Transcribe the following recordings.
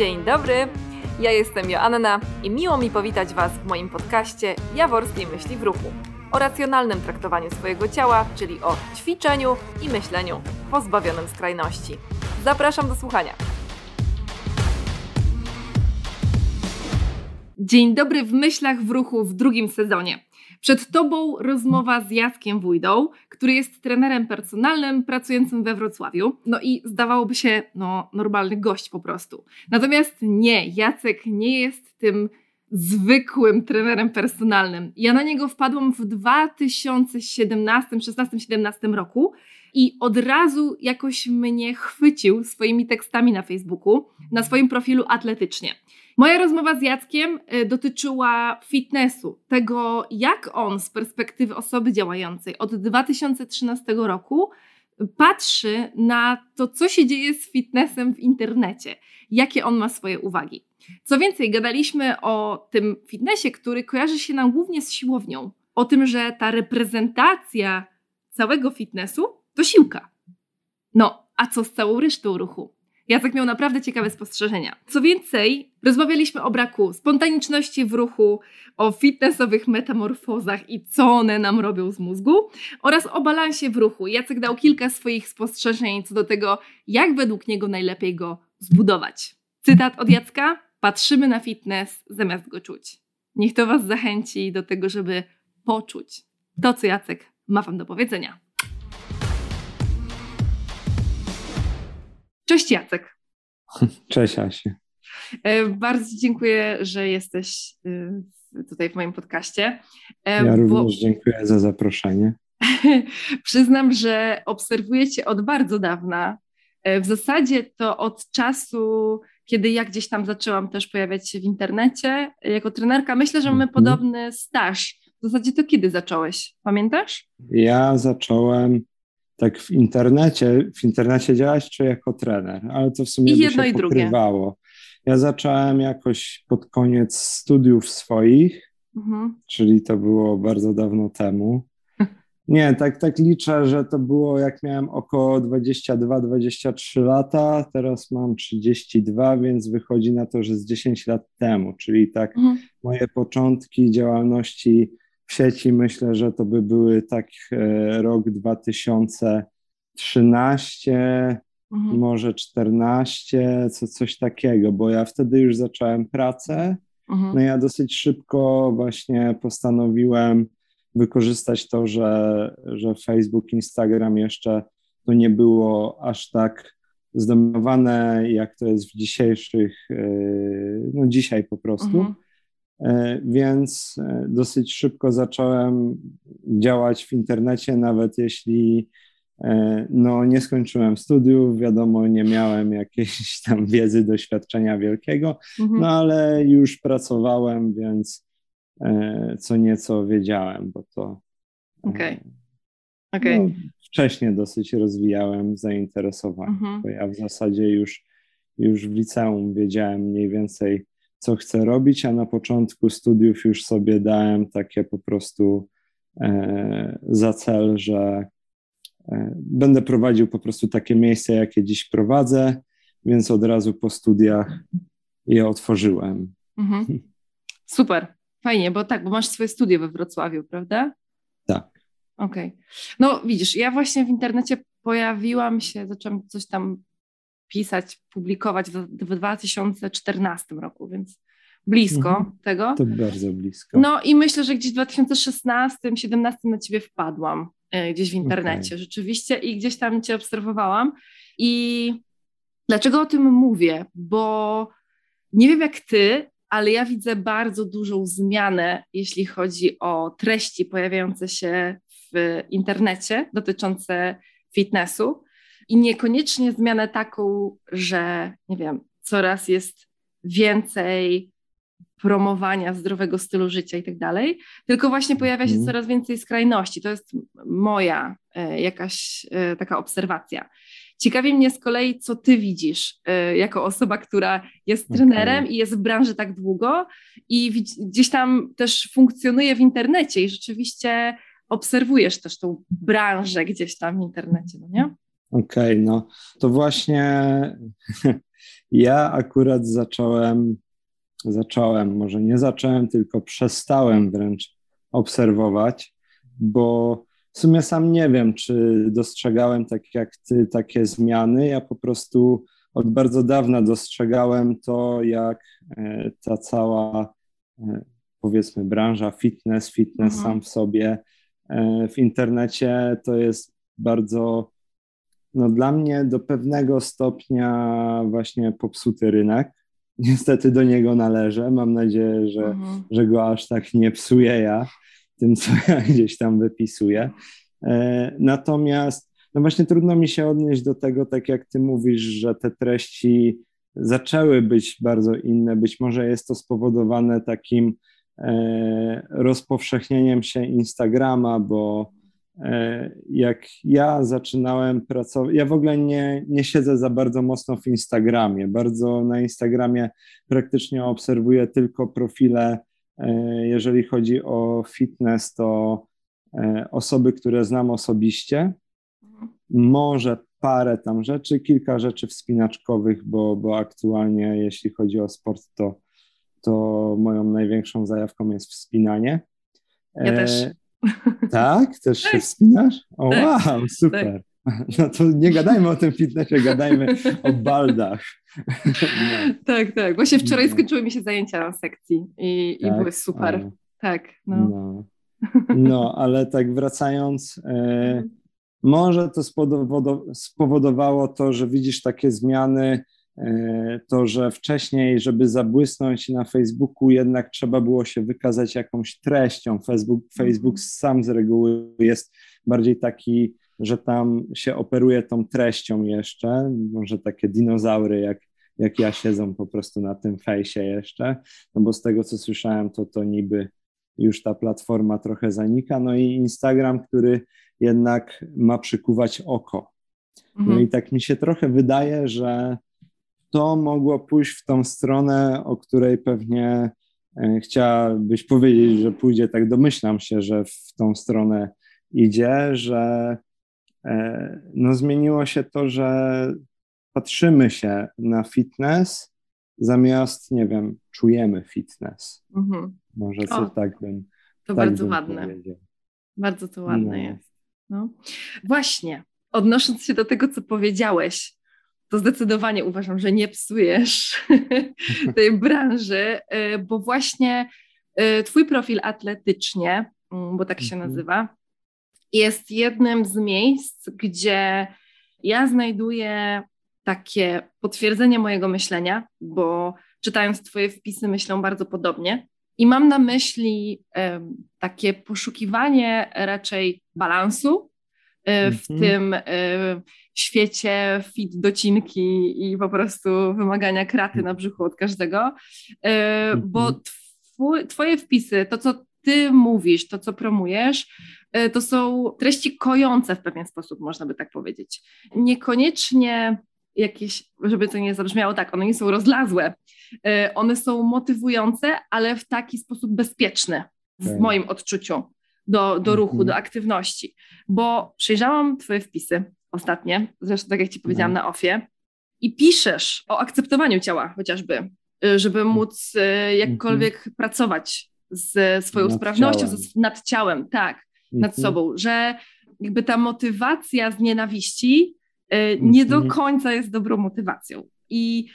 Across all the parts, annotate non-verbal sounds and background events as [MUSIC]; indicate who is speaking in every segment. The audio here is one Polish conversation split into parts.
Speaker 1: Dzień dobry, ja jestem Joanna i miło mi powitać Was w moim podcaście Jaworskiej Myśli w Ruchu o racjonalnym traktowaniu swojego ciała, czyli o ćwiczeniu i myśleniu pozbawionym skrajności. Zapraszam do słuchania. Dzień dobry w Myślach w Ruchu w drugim sezonie. Przed Tobą rozmowa z Jackiem Wójdą, który jest trenerem personalnym pracującym we Wrocławiu. No i zdawałoby się, no, normalny gość po prostu. Natomiast nie, Jacek nie jest tym zwykłym trenerem personalnym. Ja na niego wpadłam w 2017, 16, 17 roku i od razu jakoś mnie chwycił swoimi tekstami na Facebooku, na swoim profilu atletycznie. Moja rozmowa z Jackiem y, dotyczyła fitnessu, tego jak on z perspektywy osoby działającej od 2013 roku patrzy na to, co się dzieje z fitnessem w internecie, jakie on ma swoje uwagi. Co więcej, gadaliśmy o tym fitnessie, który kojarzy się nam głównie z siłownią, o tym, że ta reprezentacja całego fitnessu to siłka. No, a co z całą resztą ruchu? Jacek miał naprawdę ciekawe spostrzeżenia. Co więcej, rozmawialiśmy o braku spontaniczności w ruchu, o fitnessowych metamorfozach i co one nam robią z mózgu oraz o balansie w ruchu. Jacek dał kilka swoich spostrzeżeń co do tego, jak według niego najlepiej go zbudować. Cytat od Jacka: Patrzymy na fitness zamiast go czuć. Niech to Was zachęci do tego, żeby poczuć to, co Jacek ma Wam do powiedzenia. Cześć Jacek. [LAUGHS]
Speaker 2: Cześć Asie.
Speaker 1: E, bardzo dziękuję, że jesteś y, tutaj w moim podcaście.
Speaker 2: E, ja również bo... dziękuję za zaproszenie. [LAUGHS]
Speaker 1: Przyznam, że obserwuję Cię od bardzo dawna. E, w zasadzie to od czasu, kiedy ja gdzieś tam zaczęłam też pojawiać się w internecie jako trenerka. Myślę, że mamy mhm. podobny staż. W zasadzie to kiedy zacząłeś? Pamiętasz?
Speaker 2: Ja zacząłem tak w internecie, w internecie działać, czy jako trener, ale to w sumie I by jedno się i pokrywało. Drugie. Ja zacząłem jakoś pod koniec studiów swoich, mhm. czyli to było bardzo dawno temu. [LAUGHS] Nie, tak, tak liczę, że to było jak miałem około 22-23 lata, teraz mam 32, więc wychodzi na to, że z 10 lat temu, czyli tak mhm. moje początki działalności w sieci myślę, że to by były tak e, rok 2013, mhm. może 14, co, coś takiego, bo ja wtedy już zacząłem pracę. Mhm. No ja dosyć szybko właśnie postanowiłem wykorzystać to, że, że Facebook, Instagram jeszcze to nie było aż tak zdominowane, jak to jest w dzisiejszych, e, no dzisiaj po prostu. Mhm. E, więc e, dosyć szybko zacząłem działać w internecie, nawet jeśli e, no, nie skończyłem studiów, wiadomo, nie miałem jakiejś [LAUGHS] tam wiedzy, doświadczenia wielkiego, mhm. no ale już pracowałem, więc co nieco wiedziałem, bo to.
Speaker 1: Okay. Okay. No,
Speaker 2: wcześniej dosyć rozwijałem zainteresowanie, mhm. bo ja w zasadzie już, już w liceum wiedziałem mniej więcej, co chcę robić, a na początku studiów już sobie dałem takie po prostu e, za cel, że e, będę prowadził po prostu takie miejsce, jakie dziś prowadzę, więc od razu po studiach je otworzyłem. Mhm. [LAUGHS]
Speaker 1: Super, fajnie, bo tak, bo masz swoje studia we Wrocławiu, prawda?
Speaker 2: Tak.
Speaker 1: Okej. Okay. No widzisz, ja właśnie w internecie pojawiłam się, zaczęłam coś tam pisać, publikować w, w 2014 roku, więc blisko mhm. tego.
Speaker 2: To bardzo blisko.
Speaker 1: No i myślę, że gdzieś w 2016-2017 na ciebie wpadłam e, gdzieś w internecie okay. rzeczywiście i gdzieś tam cię obserwowałam. I dlaczego o tym mówię? Bo nie wiem jak ty, ale ja widzę bardzo dużą zmianę, jeśli chodzi o treści pojawiające się w internecie dotyczące fitnessu i niekoniecznie zmianę taką, że nie wiem, coraz jest więcej promowania zdrowego stylu życia i tak dalej, tylko właśnie pojawia się mm. coraz więcej skrajności. To jest moja e, jakaś e, taka obserwacja. Ciekawi mnie z kolei, co ty widzisz e, jako osoba, która jest trenerem okay. i jest w branży tak długo i gdzieś tam też funkcjonuje w internecie i rzeczywiście obserwujesz też tą branżę gdzieś tam w internecie, no nie?
Speaker 2: Okej, okay, no to właśnie [LAUGHS] Ja akurat zacząłem, zacząłem, może nie zacząłem, tylko przestałem wręcz obserwować, bo w sumie sam nie wiem, czy dostrzegałem tak jak ty takie zmiany. Ja po prostu od bardzo dawna dostrzegałem to, jak e, ta cała e, powiedzmy branża fitness, fitness mhm. sam w sobie e, w internecie to jest bardzo no dla mnie do pewnego stopnia właśnie popsuty rynek. [LAUGHS] Niestety do niego należę. Mam nadzieję, że, mhm. że go aż tak nie psuję ja tym, co ja [LAUGHS] gdzieś tam wypisuję. E, natomiast no właśnie trudno mi się odnieść do tego, tak jak ty mówisz, że te treści zaczęły być bardzo inne. Być może jest to spowodowane takim e, rozpowszechnieniem się Instagrama, bo jak ja zaczynałem pracować, ja w ogóle nie, nie siedzę za bardzo mocno w Instagramie. Bardzo na Instagramie praktycznie obserwuję tylko profile, jeżeli chodzi o fitness, to osoby, które znam osobiście może parę tam rzeczy, kilka rzeczy wspinaczkowych, bo, bo aktualnie jeśli chodzi o sport, to, to moją największą zajawką jest wspinanie.
Speaker 1: Ja też.
Speaker 2: Tak? Też się tak. wspinasz? O tak. wow, super. Tak. No to nie gadajmy o tym fitnessie, gadajmy o [LAUGHS] baldach.
Speaker 1: No. Tak, tak. Właśnie wczoraj no. skończyły mi się zajęcia na sekcji i, tak? i były super. Tak, no.
Speaker 2: no. no. ale tak wracając, e, mhm. Może to spowodowało to, że widzisz takie zmiany, to, że wcześniej, żeby zabłysnąć na Facebooku, jednak trzeba było się wykazać jakąś treścią. Facebook, Facebook sam z reguły jest bardziej taki, że tam się operuje tą treścią jeszcze. Może takie dinozaury jak, jak ja siedzą po prostu na tym fejsie jeszcze, no bo z tego co słyszałem, to to niby już ta platforma trochę zanika. No i Instagram, który jednak ma przykuwać oko. No mhm. i tak mi się trochę wydaje, że to mogło pójść w tą stronę, o której pewnie e, chciałabyś powiedzieć, że pójdzie, tak domyślam się, że w tą stronę idzie, że e, no zmieniło się to, że patrzymy się na fitness zamiast, nie wiem, czujemy fitness. Mhm. Może co tak bym.
Speaker 1: To tak bardzo bym ładne. Powiedział. Bardzo to ładne no. jest. No. Właśnie, odnosząc się do tego, co powiedziałeś, to zdecydowanie uważam, że nie psujesz [LAUGHS] tej branży, e, bo właśnie e, Twój profil atletycznie, mm, bo tak się mhm. nazywa, jest jednym z miejsc, gdzie ja znajduję takie potwierdzenie mojego myślenia, bo czytając Twoje wpisy, myślą bardzo podobnie. I mam na myśli takie poszukiwanie raczej balansu w mhm. tym e, świecie fit docinki i po prostu wymagania kraty na brzuchu od każdego, e, bo mhm. Twoje wpisy, to co Ty mówisz, to co promujesz, to są treści kojące w pewien sposób, można by tak powiedzieć. Niekoniecznie jakieś, żeby to nie zabrzmiało tak, one nie są rozlazłe, one są motywujące, ale w taki sposób bezpieczny w okay. moim odczuciu do, do ruchu, do aktywności, bo przejrzałam Twoje wpisy ostatnie, zresztą tak jak Ci powiedziałam no. na ofie, i piszesz o akceptowaniu ciała chociażby, e, żeby mhm. móc e, jakkolwiek pracować z swoją nad sprawnością, ciałem. Z, nad ciałem, tak, nad mhm. sobą, że jakby ta motywacja z nienawiści E, nie do mhm. końca jest dobrą motywacją. I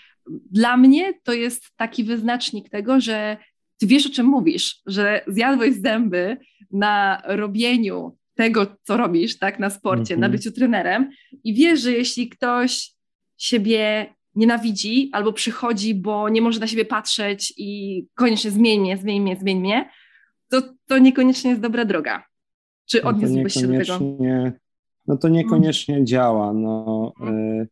Speaker 1: dla mnie to jest taki wyznacznik tego, że ty wiesz, o czym mówisz, że zjadłeś zęby na robieniu tego, co robisz, tak, na sporcie, mm -hmm. na byciu trenerem i wiesz, że jeśli ktoś siebie nienawidzi albo przychodzi, bo nie może na siebie patrzeć i koniecznie zmień mnie, zmień mnie, zmień mnie, to to niekoniecznie jest dobra droga. Czy no odniósłbyś się do tego?
Speaker 2: no to niekoniecznie mm. działa. No, y,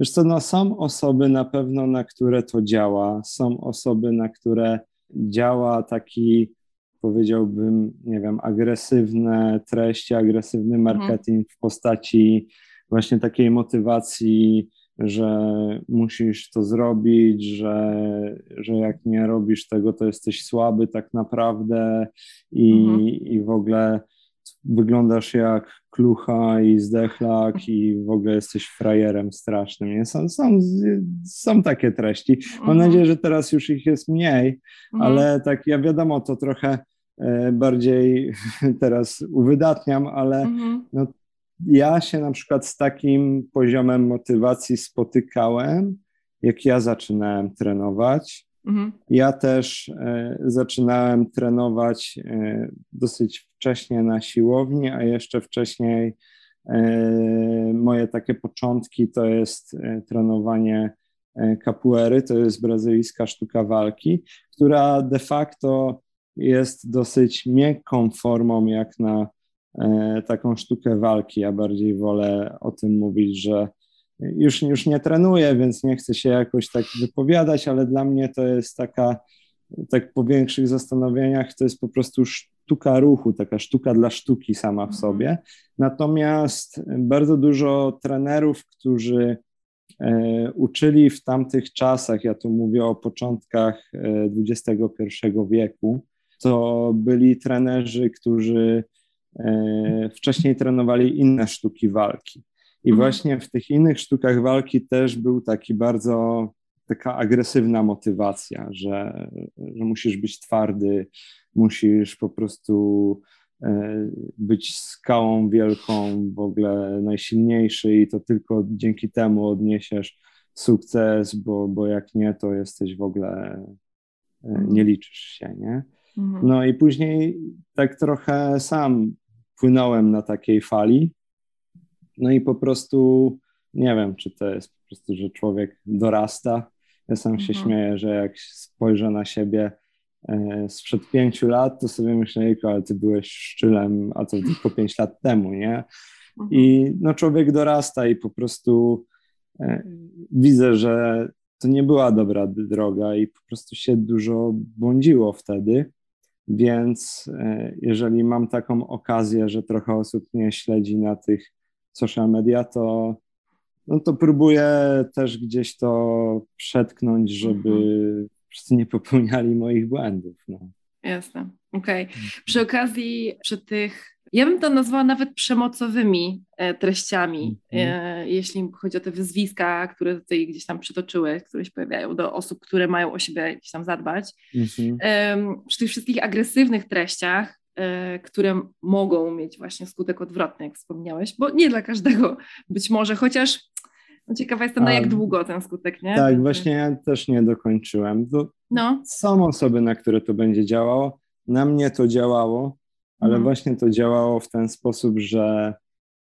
Speaker 2: wiesz co, no są osoby na pewno, na które to działa, są osoby, na które działa taki, powiedziałbym, nie wiem, agresywne treści, agresywny mhm. marketing w postaci właśnie takiej motywacji, że musisz to zrobić, że, że jak nie robisz tego, to jesteś słaby tak naprawdę i, mhm. i w ogóle wyglądasz jak klucha i zdechlak i w ogóle jesteś frajerem strasznym. Nie? Są, są, są takie treści. Mam mhm. nadzieję, że teraz już ich jest mniej, mhm. ale tak ja wiadomo, to trochę e, bardziej [LAUGHS] teraz uwydatniam, ale mhm. no, ja się na przykład z takim poziomem motywacji spotykałem, jak ja zaczynałem trenować. Mhm. Ja też e, zaczynałem trenować e, dosyć wcześnie na siłowni, a jeszcze wcześniej e, moje takie początki to jest trenowanie capoeiry, to jest brazylijska sztuka walki, która de facto jest dosyć miękką formą jak na taką sztukę walki. Ja bardziej wolę o tym mówić, że już, już nie trenuję, więc nie chcę się jakoś tak wypowiadać, ale dla mnie to jest taka, tak po większych zastanowieniach, to jest po prostu sztuka ruchu, taka sztuka dla sztuki sama w mhm. sobie. Natomiast bardzo dużo trenerów, którzy e, uczyli w tamtych czasach, ja tu mówię o początkach XXI e, wieku, to byli trenerzy, którzy e, wcześniej trenowali inne sztuki walki. I mhm. właśnie w tych innych sztukach walki też był taki bardzo taka agresywna motywacja, że, że musisz być twardy, musisz po prostu e, być skałą wielką, w ogóle najsilniejszy i to tylko dzięki temu odniesiesz sukces, bo, bo jak nie, to jesteś w ogóle, e, mhm. nie liczysz się, nie? Mhm. No i później tak trochę sam płynąłem na takiej fali, no i po prostu nie wiem, czy to jest po prostu, że człowiek dorasta. Ja sam się mhm. śmieję, że jak spojrzę na siebie e, sprzed pięciu lat, to sobie myślę, ale ty byłeś szczylem, a to tylko pięć lat temu, nie? Mhm. I no człowiek dorasta i po prostu e, widzę, że to nie była dobra droga i po prostu się dużo błądziło wtedy. Więc e, jeżeli mam taką okazję, że trochę osób mnie śledzi na tych social media, to, no to próbuję też gdzieś to przetknąć, żeby mhm. wszyscy nie popełniali moich błędów. No.
Speaker 1: Jasne, okej. Okay. Mhm. Przy okazji, przy tych ja bym to nazwała nawet przemocowymi e, treściami, mm. jeśli chodzi o te wyzwiska, które tutaj gdzieś tam przytoczyły, które się pojawiają do osób, które mają o siebie gdzieś tam zadbać. Mm. Przy tych wszystkich agresywnych treściach E, które mogą mieć właśnie skutek odwrotny, jak wspomniałeś, bo nie dla każdego być może, chociaż no ciekawa jestem, na jak długo ten skutek, nie?
Speaker 2: Tak, właśnie ja też nie dokończyłem. To no. Są osoby, na które to będzie działało. Na mnie to działało, ale mhm. właśnie to działało w ten sposób, że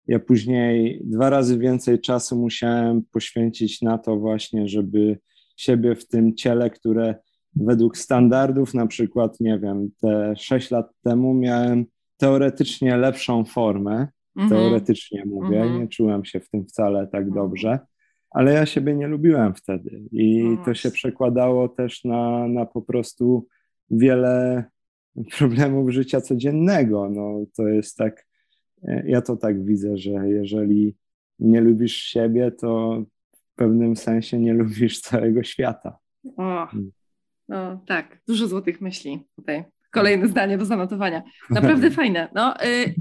Speaker 2: ja później dwa razy więcej czasu musiałem poświęcić na to właśnie, żeby siebie w tym ciele, które według standardów, na przykład, nie wiem, te 6 lat temu miałem teoretycznie lepszą formę, mhm. teoretycznie mówię, mhm. nie czułem się w tym wcale tak mhm. dobrze, ale ja siebie nie lubiłem wtedy i no to się przekładało też na, na po prostu wiele problemów życia codziennego. No, to jest tak, ja to tak widzę, że jeżeli nie lubisz siebie, to w pewnym sensie nie [LAUGHS] lubisz całego świata.
Speaker 1: O. No tak, dużo złotych myśli tutaj. Kolejne zdanie do zanotowania. Naprawdę [LAUGHS] fajne. No, y,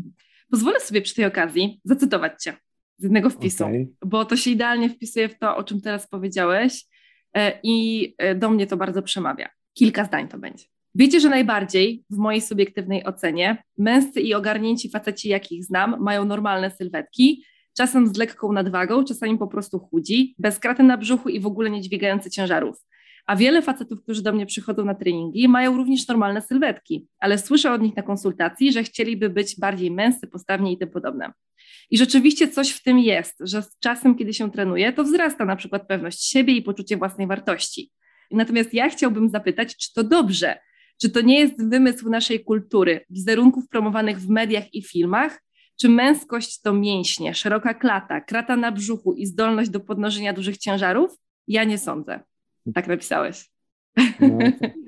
Speaker 1: pozwolę sobie przy tej okazji zacytować Cię z jednego wpisu, okay. bo to się idealnie wpisuje w to, o czym teraz powiedziałeś y, i y, do mnie to bardzo przemawia. Kilka zdań to będzie. Wiecie, że najbardziej, w mojej subiektywnej ocenie, męscy i ogarnięci faceci, jakich znam, mają normalne sylwetki, czasem z lekką nadwagą, czasami po prostu chudzi, bez kraty na brzuchu i w ogóle nie dźwigający ciężarów. A wiele facetów, którzy do mnie przychodzą na treningi, mają również normalne sylwetki, ale słyszę od nich na konsultacji, że chcieliby być bardziej męscy, postawni i tym podobne. I rzeczywiście coś w tym jest, że z czasem, kiedy się trenuje, to wzrasta na przykład pewność siebie i poczucie własnej wartości. Natomiast ja chciałbym zapytać, czy to dobrze? Czy to nie jest wymysł naszej kultury, wizerunków promowanych w mediach i filmach? Czy męskość to mięśnie, szeroka klata, krata na brzuchu i zdolność do podnoszenia dużych ciężarów? Ja nie sądzę. Tak napisałeś.
Speaker 2: No,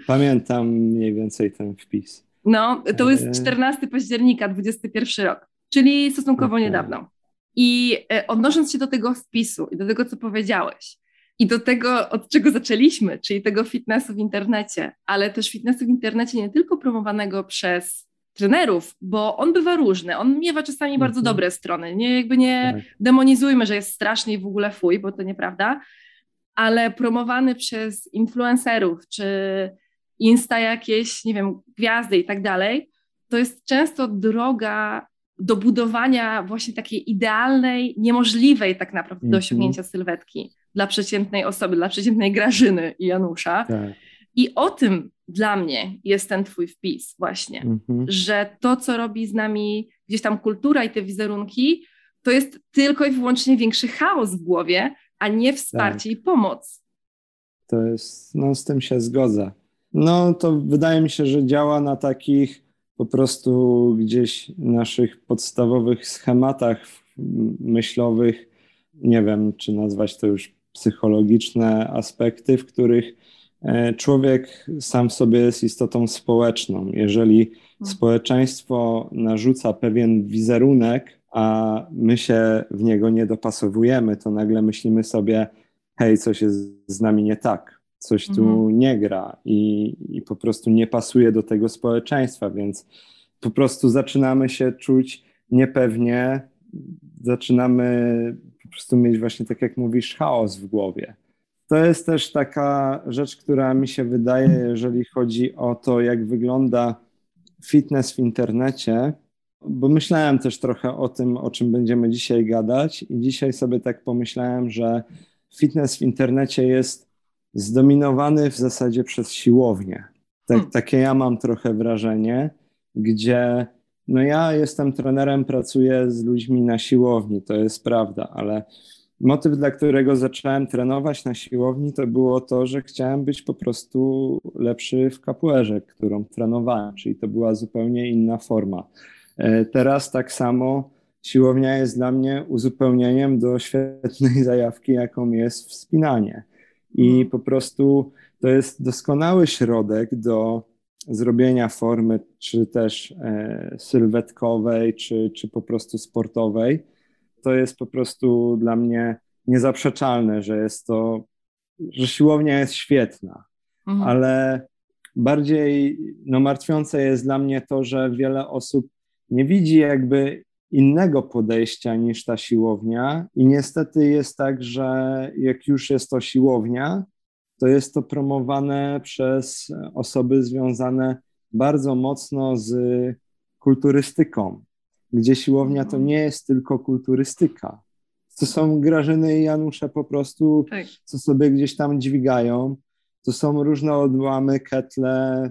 Speaker 2: pamiętam mniej więcej ten wpis.
Speaker 1: No, to jest 14 października, 21 rok, czyli stosunkowo okay. niedawno. I e, odnosząc się do tego wpisu i do tego, co powiedziałeś, i do tego, od czego zaczęliśmy, czyli tego fitnessu w internecie, ale też fitnessu w internecie nie tylko promowanego przez trenerów, bo on bywa różny, on miewa czasami bardzo mhm. dobre strony, nie, jakby nie tak. demonizujmy, że jest straszny i w ogóle fuj, bo to nieprawda, ale promowany przez influencerów, czy insta jakieś, nie wiem, gwiazdy i tak dalej, to jest często droga do budowania właśnie takiej idealnej, niemożliwej tak naprawdę do mhm. osiągnięcia sylwetki dla przeciętnej osoby, dla przeciętnej Grażyny i Janusza. Tak. I o tym dla mnie jest ten twój wpis właśnie, mhm. że to, co robi z nami gdzieś tam kultura i te wizerunki, to jest tylko i wyłącznie większy chaos w głowie, a nie wsparcie tak. i pomoc.
Speaker 2: To jest, no z tym się zgodzę. No to wydaje mi się, że działa na takich po prostu gdzieś naszych podstawowych schematach myślowych, nie wiem, czy nazwać to już psychologiczne aspekty, w których e, człowiek sam w sobie jest istotą społeczną. Jeżeli mhm. społeczeństwo narzuca pewien wizerunek, a my się w niego nie dopasowujemy, to nagle myślimy sobie, hej, coś jest z nami nie tak, coś tu mhm. nie gra i, i po prostu nie pasuje do tego społeczeństwa, więc po prostu zaczynamy się czuć niepewnie, zaczynamy po prostu mieć właśnie, tak jak mówisz, chaos w głowie. To jest też taka rzecz, która mi się wydaje, jeżeli chodzi o to, jak wygląda fitness w internecie, bo myślałem też trochę o tym, o czym będziemy dzisiaj gadać, i dzisiaj sobie tak pomyślałem, że fitness w internecie jest zdominowany w zasadzie przez siłownię. Tak, hmm. Takie ja mam trochę wrażenie, gdzie no ja jestem trenerem, pracuję z ludźmi na siłowni, to jest prawda, ale motyw, dla którego zacząłem trenować na siłowni, to było to, że chciałem być po prostu lepszy w kapuerze, którą trenowałem, czyli to była zupełnie inna forma. E, teraz tak samo siłownia jest dla mnie uzupełnieniem do świetnej [LAUGHS] zajawki, jaką jest wspinanie. I mhm. po prostu to jest doskonały środek do zrobienia formy, czy też e, sylwetkowej, czy, czy po prostu sportowej. To jest po prostu dla mnie niezaprzeczalne, że jest to, że siłownia jest świetna, mhm. ale bardziej no, martwiące jest dla mnie to, że wiele osób nie widzi jakby innego podejścia niż ta siłownia. I niestety jest tak, że jak już jest to siłownia, to jest to promowane przez osoby związane bardzo mocno z kulturystyką, gdzie siłownia to nie jest tylko kulturystyka. To są Grażyny i Janusze po prostu, tak. co sobie gdzieś tam dźwigają. To są różne odłamy, ketle,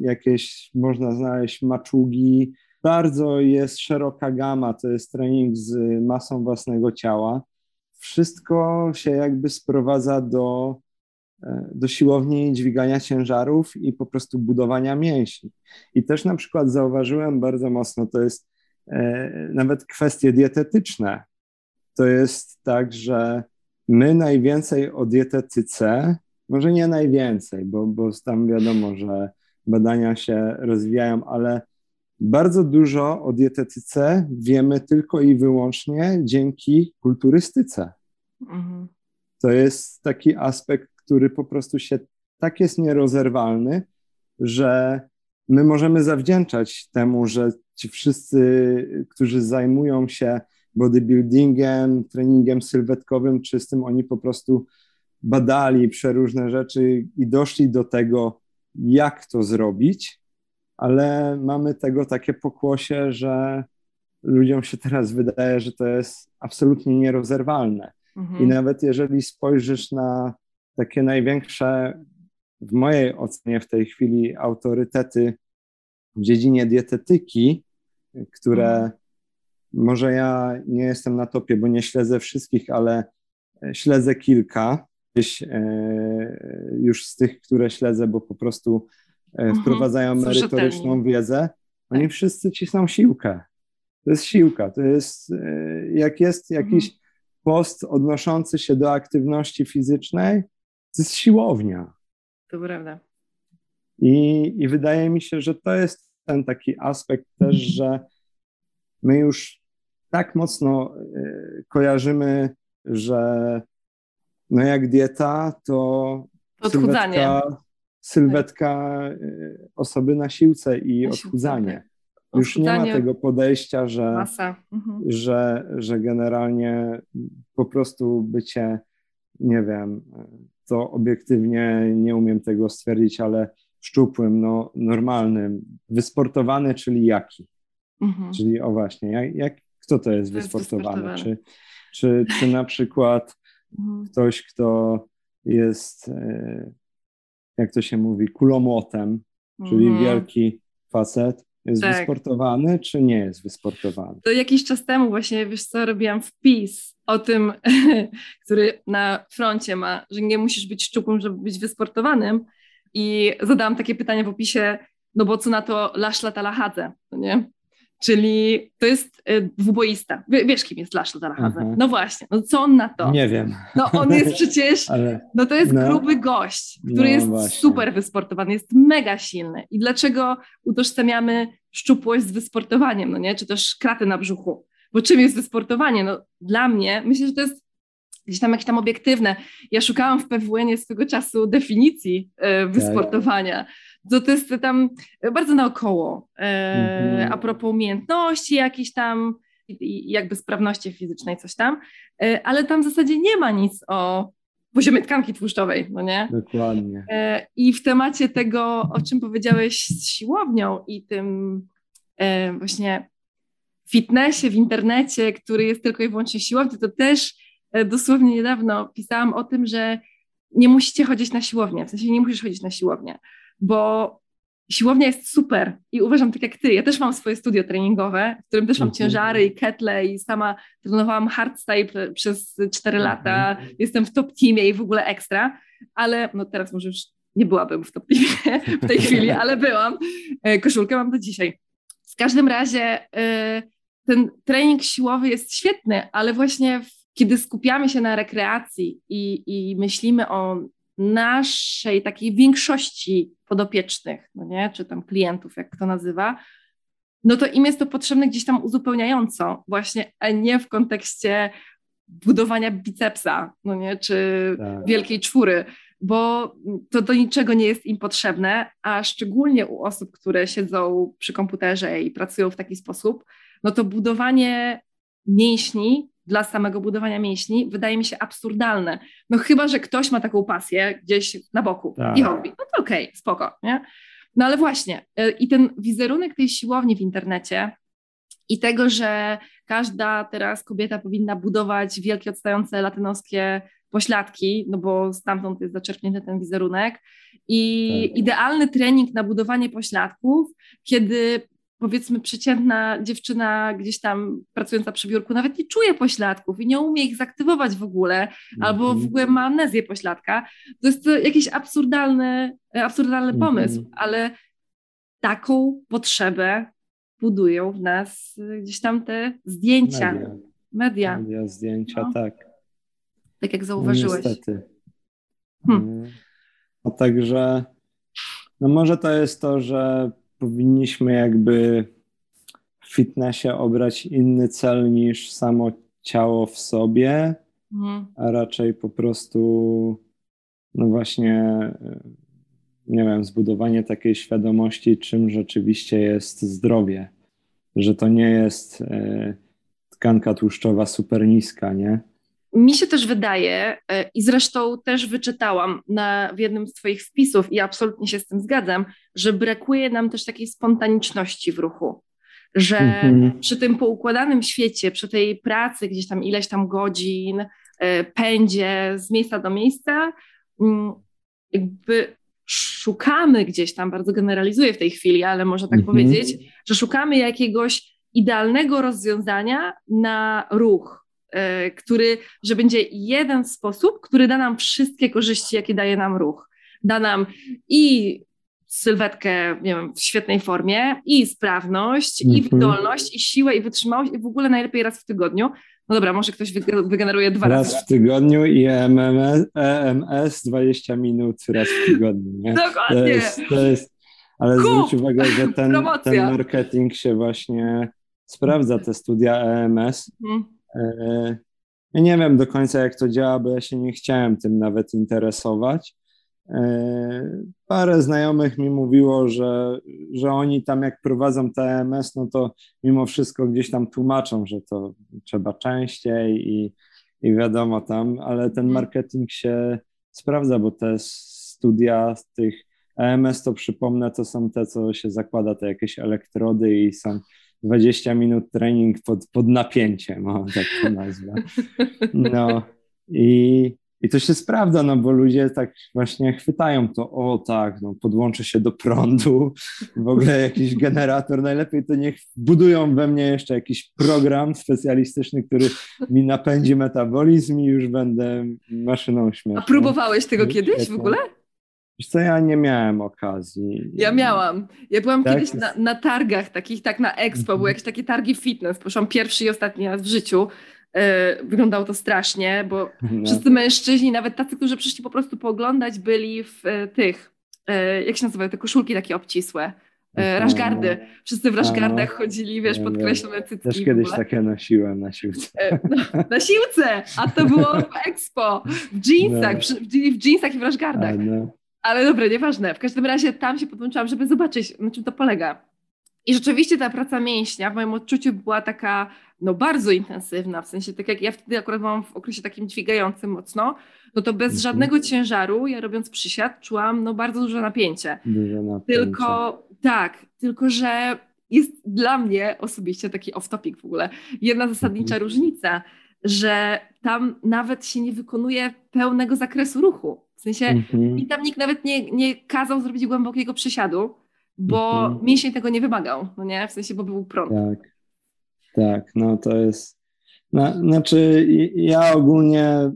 Speaker 2: jakieś można znaleźć maczugi, bardzo jest szeroka gama, to jest trening z masą własnego ciała. Wszystko się jakby sprowadza do, e, do siłowni dźwigania ciężarów i po prostu budowania mięśni. I też na przykład zauważyłem bardzo mocno, to jest e, nawet kwestie dietetyczne. To jest tak, że my najwięcej o dietetyce, może nie najwięcej, bo, bo tam wiadomo, że badania się rozwijają, ale bardzo dużo o dietetyce wiemy tylko i wyłącznie dzięki kulturystyce. Mhm. To jest taki aspekt, który po prostu się tak jest nierozerwalny, że my możemy zawdzięczać temu, że ci wszyscy, którzy zajmują się bodybuildingiem, treningiem sylwetkowym, czystym, oni po prostu badali przeróżne rzeczy i doszli do tego, jak to zrobić ale mamy tego takie pokłosie, że ludziom się teraz wydaje, że to jest absolutnie nierozerwalne. Mhm. I nawet jeżeli spojrzysz na takie największe, w mojej ocenie w tej chwili, autorytety w dziedzinie dietetyki, które mhm. może ja nie jestem na topie, bo nie śledzę wszystkich, ale śledzę kilka, gdzieś e, już z tych, które śledzę, bo po prostu E, mhm. wprowadzają merytoryczną wiedzę, oni tak. wszyscy cisną siłkę. To jest siłka, to jest, e, jak jest jakiś mhm. post odnoszący się do aktywności fizycznej, to jest siłownia.
Speaker 1: To prawda.
Speaker 2: I, I wydaje mi się, że to jest ten taki aspekt też, mhm. że my już tak mocno e, kojarzymy, że no jak dieta, to
Speaker 1: odchudzanie
Speaker 2: sylwetka, sylwetka y, osoby na siłce i odchudzanie. Siłce, już nie ma tego podejścia, że, mhm. że, że generalnie po prostu bycie, nie wiem, to obiektywnie nie umiem tego stwierdzić, ale szczupłym, no, normalnym, wysportowany, czyli jaki? Mhm. Czyli o właśnie, jak, jak, kto to jest to wysportowany? Jest czy, czy, czy na przykład mhm. ktoś, kto jest, e, jak to się mówi, kulomłotem, czyli mhm. wielki facet, jest tak. wysportowany, czy nie jest wysportowany?
Speaker 1: To jakiś czas temu właśnie, wiesz co, robiłam wpis o tym, [LAUGHS] który na froncie ma, że nie musisz być szczupłym, żeby być wysportowanym i zadałam takie pytanie w opisie, no bo co na to Laszla Talahadze, no nie? Czyli to jest y, dwuboista. Wiesz, kim jest Laszlo Talahadze? Mhm. No właśnie, no co on na to?
Speaker 2: Nie wiem.
Speaker 1: No on jest [LAUGHS] przecież, Ale, no to jest no, gruby gość, który no jest właśnie. super wysportowany, jest mega silny. I dlaczego utożsamiamy szczupłość z wysportowaniem, no nie? Czy też kraty na brzuchu? Bo czym jest wysportowanie? No dla mnie, myślę, że to jest gdzieś tam jakieś tam obiektywne. Ja szukałam w PWN swego czasu definicji y, wysportowania. To, to jest tam bardzo naokoło. E, mm-hmm. A propos umiejętności jakieś tam, jakby sprawności fizycznej, coś tam, e, ale tam w zasadzie nie ma nic o poziomie tkanki tłuszczowej, no nie?
Speaker 2: Dokładnie.
Speaker 1: E, I w temacie tego, o czym powiedziałeś z siłownią i tym e, właśnie fitnessie w internecie, który jest tylko i wyłącznie siłownią, to też e, dosłownie niedawno pisałam o tym, że nie musicie chodzić na siłownię, w sensie nie musisz chodzić na siłownię bo siłownia jest super i uważam tak jak ty. Ja też mam swoje studio treningowe, w którym też mam mhm. ciężary i ketle i sama trenowałam hardstyle przez 4 lata. Mhm. Jestem w top teamie i w ogóle ekstra, ale no teraz może już nie byłabym w top teamie [LAUGHS] w tej chwili, ale byłam. E, koszulkę mam do dzisiaj. W każdym razie e, ten trening siłowy jest świetny, ale właśnie kiedy skupiamy się na rekreacji i, i myślimy o naszej takiej większości podopiecznych, no nie, czy tam klientów, jak kto nazywa, no to im jest to potrzebne gdzieś tam uzupełniająco, właśnie, a nie w kontekście budowania bicepsa, no nie, czy tak. wielkiej czwóry, bo to do niczego nie jest im potrzebne, a szczególnie u osób, które siedzą przy komputerze i pracują w taki sposób, no to budowanie mięśni dla samego budowania mięśni wydaje mi się absurdalne. No chyba, że ktoś ma taką pasję gdzieś na boku tak. i hobby, no to okej, okay, spoko, nie? No ale właśnie y, i ten wizerunek tej siłowni w internecie i tego, że każda teraz kobieta powinna budować wielkie odstające latynoskie pośladki, no bo stamtąd jest zaczerpnięty ten wizerunek i tak. idealny trening na budowanie pośladków, kiedy powiedzmy przeciętna dziewczyna gdzieś tam pracująca przy biurku nawet nie czuje pośladków i nie umie ich zaktywować w ogóle, mm -hmm. albo w mhm. ogóle ma amnezję pośladka, to jest to jakiś absurdalny, absurdalny mm -hmm. pomysł, ale taką potrzebę budują w nas gdzieś tam te zdjęcia. Media. Media,
Speaker 2: Media zdjęcia, no. tak.
Speaker 1: Tak jak zauważyłeś.
Speaker 2: No, niestety. Hmm. No także, no może to jest to, że powinniśmy jakby w fitnessie obrać inny cel niż samo ciało w sobie, mhm. a raczej po prostu, no właśnie, nie wiem, zbudowanie takiej świadomości, czym rzeczywiście jest zdrowie, że to nie jest e, tkanka tłuszczowa super niska, nie?
Speaker 1: Mi się też wydaje, e, i zresztą też wyczytałam na, w jednym z Twoich wpisów, i absolutnie się z tym zgadzam, że brakuje nam też takiej spontaniczności w ruchu. Że mhm. przy tym poukładanym świecie, przy tej pracy, gdzieś tam ileś tam godzin, e, pędzie z miejsca do miejsca, mm, jakby szukamy gdzieś tam, bardzo generalizuję w tej chwili, ale można tak mhm. powiedzieć, że szukamy jakiegoś idealnego rozwiązania na ruch który, że będzie jeden sposób, który da nam wszystkie korzyści, jakie daje nam ruch. Da nam i sylwetkę, nie wiem, w świetnej formie, i sprawność, mm -hmm. i mhm. wydolność, i siłę, i wytrzymałość, i w ogóle najlepiej raz w tygodniu. No dobra, może ktoś wygeneruje dwa
Speaker 2: raz razy. Raz w tygodniu i EMS, EMS 20 minut raz w tygodniu. Nie?
Speaker 1: Dokładnie. To jest,
Speaker 2: to jest, ale Kup! zwróć uwagę, że ten, ten marketing się właśnie sprawdza, te studia EMS. E, ja nie wiem do końca, jak to działa, bo ja się nie chciałem tym nawet interesować, E, parę znajomych mi mówiło, że, że oni tam jak prowadzą TMS, no to mimo wszystko gdzieś tam tłumaczą, że to trzeba częściej i, i wiadomo tam, ale ten mhm. marketing się sprawdza, bo te studia z tych EMS, to przypomnę, to są te, co się zakłada, te jakieś elektrody i są 20 minut trening pod, pod napięciem, o, tak to nazwę. No i i to się sprawdza, no bo ludzie tak właśnie chwytają to, o tak, no podłączę się do prądu, w ogóle jakiś generator, najlepiej to niech budują we mnie jeszcze jakiś program specjalistyczny, który mi napędzi metabolizm i już będę maszyną śmieszną.
Speaker 1: A próbowałeś tego kiedyś w ogóle?
Speaker 2: Wiesz co, ja nie miałem okazji.
Speaker 1: Ja miałam. Ja byłam tak? kiedyś na, na, targach takich, tak na Expo, były mhm. jakieś takie targi fitness, poszłam pierwszy i ostatni raz w życiu E, wyglądało to strasznie, bo no. wszyscy mężczyźni, nawet tacy, którzy przyszli po prostu pooglądać, byli w e, tych, e, jak się nazywają, te koszulki takie obcisłe, raszgardy. Wszyscy w raszgardach chodzili, wiesz, podkreślone cycki.
Speaker 2: Też kiedyś takie nosiłem na siłce.
Speaker 1: No, na siłce, a to było w Expo, w jeansach, no. w, w jeansach i w raszgardach. No. Ale dobra, nieważne. W każdym razie tam się podłączyłam, żeby zobaczyć, na czym to polega. I rzeczywiście ta praca mięśnia w moim odczuciu była taka no bardzo intensywna, w sensie tak jak ja wtedy akurat byłam w okresie takim dźwigającym mocno, no to bez mhm. żadnego ciężaru, ja robiąc przysiad, czułam no bardzo duże napięcie.
Speaker 2: Duże napięcie.
Speaker 1: Tylko tak, tylko że jest dla mnie osobiście taki off-topic w ogóle, jedna zasadnicza mhm. różnica, że tam nawet się nie wykonuje pełnego zakresu ruchu. Sensie mhm. i tam nikt nawet nie, nie kazał zrobić głębokiego przysiadu, bo mhm. mięsień tego nie wymagał, no nie? W sensie, bo był prąd.
Speaker 2: Tak. Tak, no to jest. No, znaczy, ja ogólnie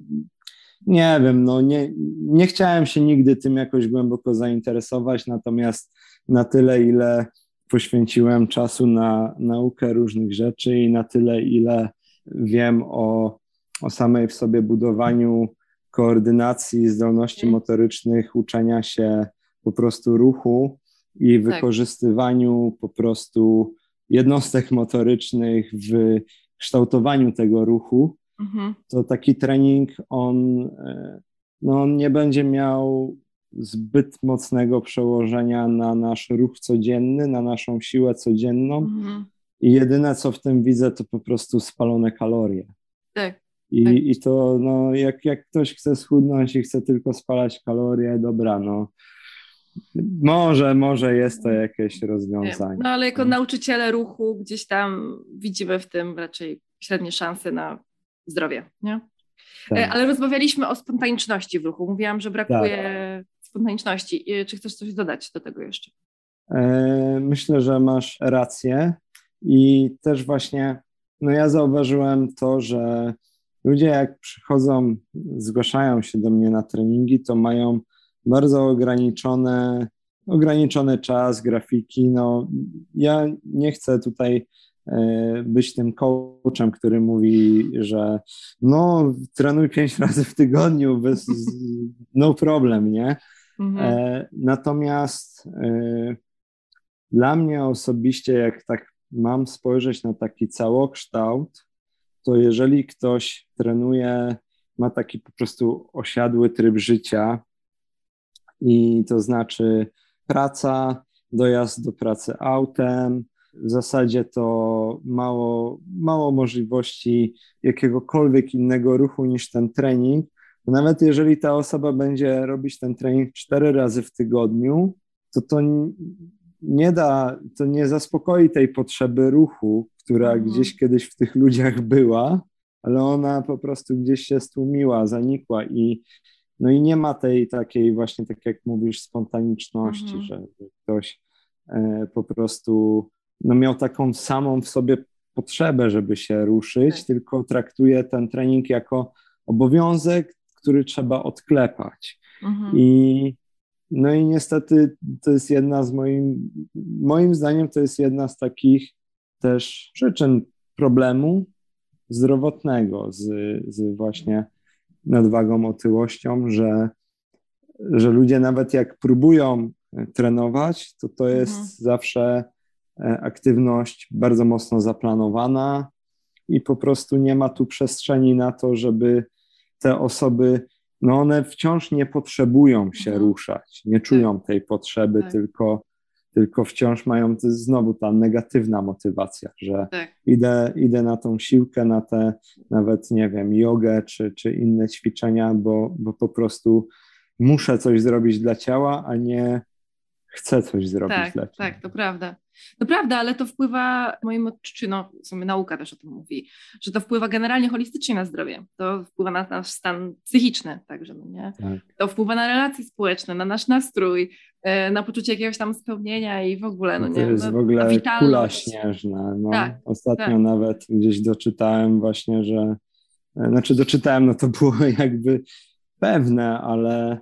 Speaker 2: nie wiem, no nie, nie chciałem się nigdy tym jakoś głęboko zainteresować, natomiast na tyle, ile poświęciłem czasu na naukę różnych rzeczy i na tyle, ile wiem o, o samej w sobie budowaniu koordynacji, zdolności mhm. motorycznych, uczenia się po prostu ruchu i tak. wykorzystywaniu po prostu jednostek motorycznych w kształtowaniu tego ruchu, mhm. to taki trening on, e, no, on nie będzie miał zbyt mocnego przełożenia na nasz ruch codzienny, na naszą siłę codzienną. Mhm. I jedyne, co w tym widzę, to po prostu spalone kalorie.
Speaker 1: Tak.
Speaker 2: I, tak. i to, no, jak, jak ktoś chce schudnąć i chce tylko spalać kalorie, dobra, no, może, może jest to jakieś rozwiązanie.
Speaker 1: No ale jako nauczyciele ruchu gdzieś tam widzimy w tym raczej średnie szanse na zdrowie, nie? Tak. E, ale rozmawialiśmy o spontaniczności w ruchu. Mówiłam, że brakuje tak. spontaniczności. Czy chcesz coś dodać do tego jeszcze?
Speaker 2: E, myślę, że masz rację i też właśnie, no ja zauważyłem to, że ludzie jak przychodzą, zgłaszają się do mnie na treningi, to mają bardzo ograniczone, ograniczony czas, grafiki. No, ja nie chcę tutaj e, być tym coachem, który mówi, że no, trenuj pięć [LAUGHS] razy w tygodniu, bez, no problem, nie? Mhm. E, natomiast e, dla mnie osobiście, jak tak mam spojrzeć na taki całokształt, to jeżeli ktoś trenuje, ma taki po prostu osiadły tryb życia, i to znaczy praca, dojazd do pracy autem, w zasadzie to mało, mało możliwości jakiegokolwiek innego ruchu niż ten trening. Nawet jeżeli ta osoba będzie robić ten trening cztery razy w tygodniu, to to nie da, to nie zaspokoi tej potrzeby ruchu, która mhm. gdzieś kiedyś w tych ludziach była, ale ona po prostu gdzieś się stłumiła, zanikła i no i nie ma tej takiej właśnie, tak jak mówisz, spontaniczności, mhm. że ktoś e, po prostu no miał taką samą w sobie potrzebę, żeby się ruszyć, tak. tylko traktuje ten trening jako obowiązek, który trzeba odklepać. Mhm. I no i niestety to jest jedna z moim, moim zdaniem to jest jedna z takich też przyczyn problemu zdrowotnego z, z właśnie nadwagą, otyłością, że, że ludzie nawet jak próbują e, trenować, to to jest mhm. zawsze e, aktywność bardzo mocno zaplanowana i po prostu nie ma tu przestrzeni na to, żeby te osoby no one wciąż nie potrzebują się mhm. ruszać, nie czują tak. tej potrzeby, tak. tylko, tylko wciąż mają to znowu ta negatywna motywacja, że tak. idę, idę na tą siłkę, na te nawet, nie wiem, jogę czy, czy inne ćwiczenia, bo, bo po prostu muszę coś zrobić dla ciała, a nie chcę coś zrobić
Speaker 1: tak,
Speaker 2: dla ciała.
Speaker 1: Tak, to prawda. No prawda, ale to wpływa w moim odczuciu, no w sumie nauka też o tym mówi, że to wpływa generalnie holistycznie na zdrowie. To wpływa na nasz stan psychiczny także, no nie? Tak. To wpływa na relacje społeczne, na nasz nastrój, e, na poczucie jakiegoś tam spełnienia i w ogóle, no,
Speaker 2: no
Speaker 1: nie?
Speaker 2: To jest w ogóle kula śnieżna. No. Tak, Ostatnio tak. nawet gdzieś doczytałem właśnie, że e, znaczy doczytałem, no to było [LAUGHS] jakby pewne, ale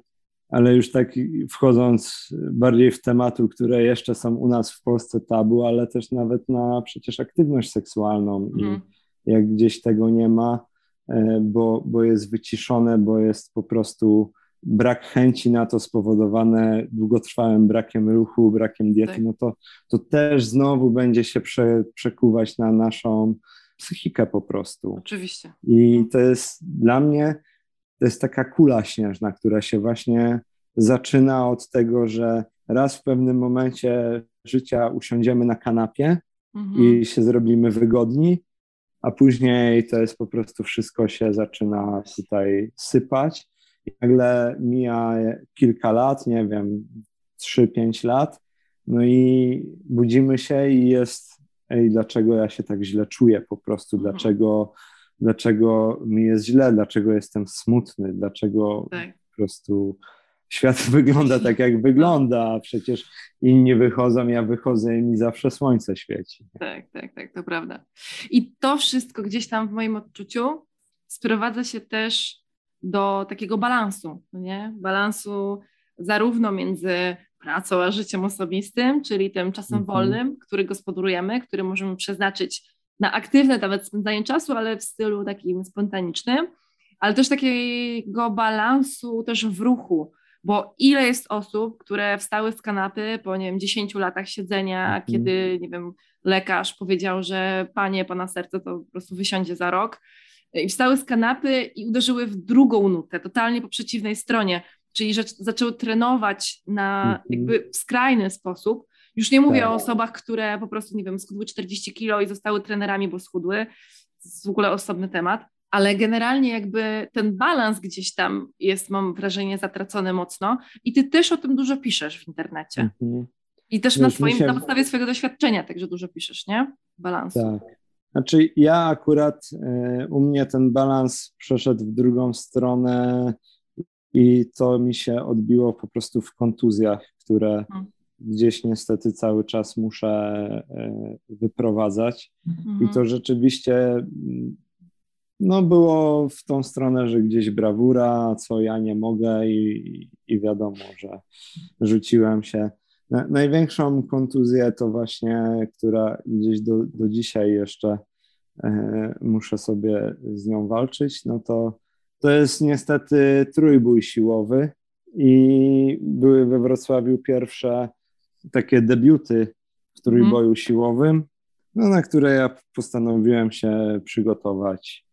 Speaker 2: ale już tak wchodząc bardziej w tematy, które jeszcze są u nas w Polsce tabu, ale też nawet na przecież aktywność seksualną i mhm. jak gdzieś tego nie ma, e, bo, bo jest wyciszone, bo jest po prostu brak chęci na to spowodowane długotrwałym brakiem ruchu, brakiem diety, tak. no to, to też znowu będzie się prze, przekuwać na naszą psychikę po prostu.
Speaker 1: Oczywiście.
Speaker 2: I to jest dla mnie to jest taka kula śnieżna, która się właśnie zaczyna od tego, że raz w pewnym momencie życia usiądziemy na kanapie mhm. i się zrobimy wygodni, a później to jest po prostu wszystko się zaczyna tutaj sypać. I nagle mija kilka lat, nie wiem, 3-5 lat, no i budzimy się i jest, ej, dlaczego ja się tak źle czuję po prostu, mhm. Dlaczego mi jest źle, dlaczego jestem smutny, dlaczego tak. po prostu świat [LAUGHS] wygląda tak, jak wygląda, a przecież inni wychodzą, ja wychodzę i mi zawsze słońce świeci.
Speaker 1: Tak, tak, tak, to prawda. I to wszystko gdzieś tam w moim odczuciu sprowadza się też do takiego balansu, no nie? Balansu zarówno między pracą a życiem osobistym, czyli tym czasem mhm. wolnym, który gospodarujemy, który możemy przeznaczyć na aktywne nawet spędzanie czasu, ale w stylu takim spontanicznym, ale też takiego balansu też w ruchu, bo ile jest osób, które wstały z kanapy po, nie wiem, 10 latach siedzenia, mhm. kiedy, nie wiem, lekarz powiedział, że panie, pana serce to po prostu wysiądzie za rok, i wstały z kanapy i uderzyły w drugą nutę, totalnie po przeciwnej stronie, czyli że zaczęły trenować na mhm. jakby w skrajny sposób, już nie mówię tak. o osobach, które po prostu, nie wiem, schudły 40 kilo i zostały trenerami, bo schudły. To jest w ogóle osobny temat. Ale generalnie jakby ten balans gdzieś tam jest, mam wrażenie, zatracony mocno i ty też o tym dużo piszesz w internecie. Mhm. I też na, swoim, się... na podstawie swojego doświadczenia także dużo piszesz, nie? Balansu.
Speaker 2: Tak. Znaczy ja akurat, y, u mnie ten balans przeszedł w drugą stronę i to mi się odbiło po prostu w kontuzjach, które hmm gdzieś niestety cały czas muszę e, wyprowadzać. Mhm. I to rzeczywiście mm, no, było w tą stronę, że gdzieś brawura, co ja nie mogę, i, i wiadomo, że rzuciłem się. Największą kontuzję to właśnie, która gdzieś do, do dzisiaj jeszcze e, muszę sobie z nią walczyć, no to to jest niestety trójbój siłowy i były we Wrocławiu pierwsze takie debiuty w trójboju mm. siłowym, no, na które ja postanowiłem się przygotować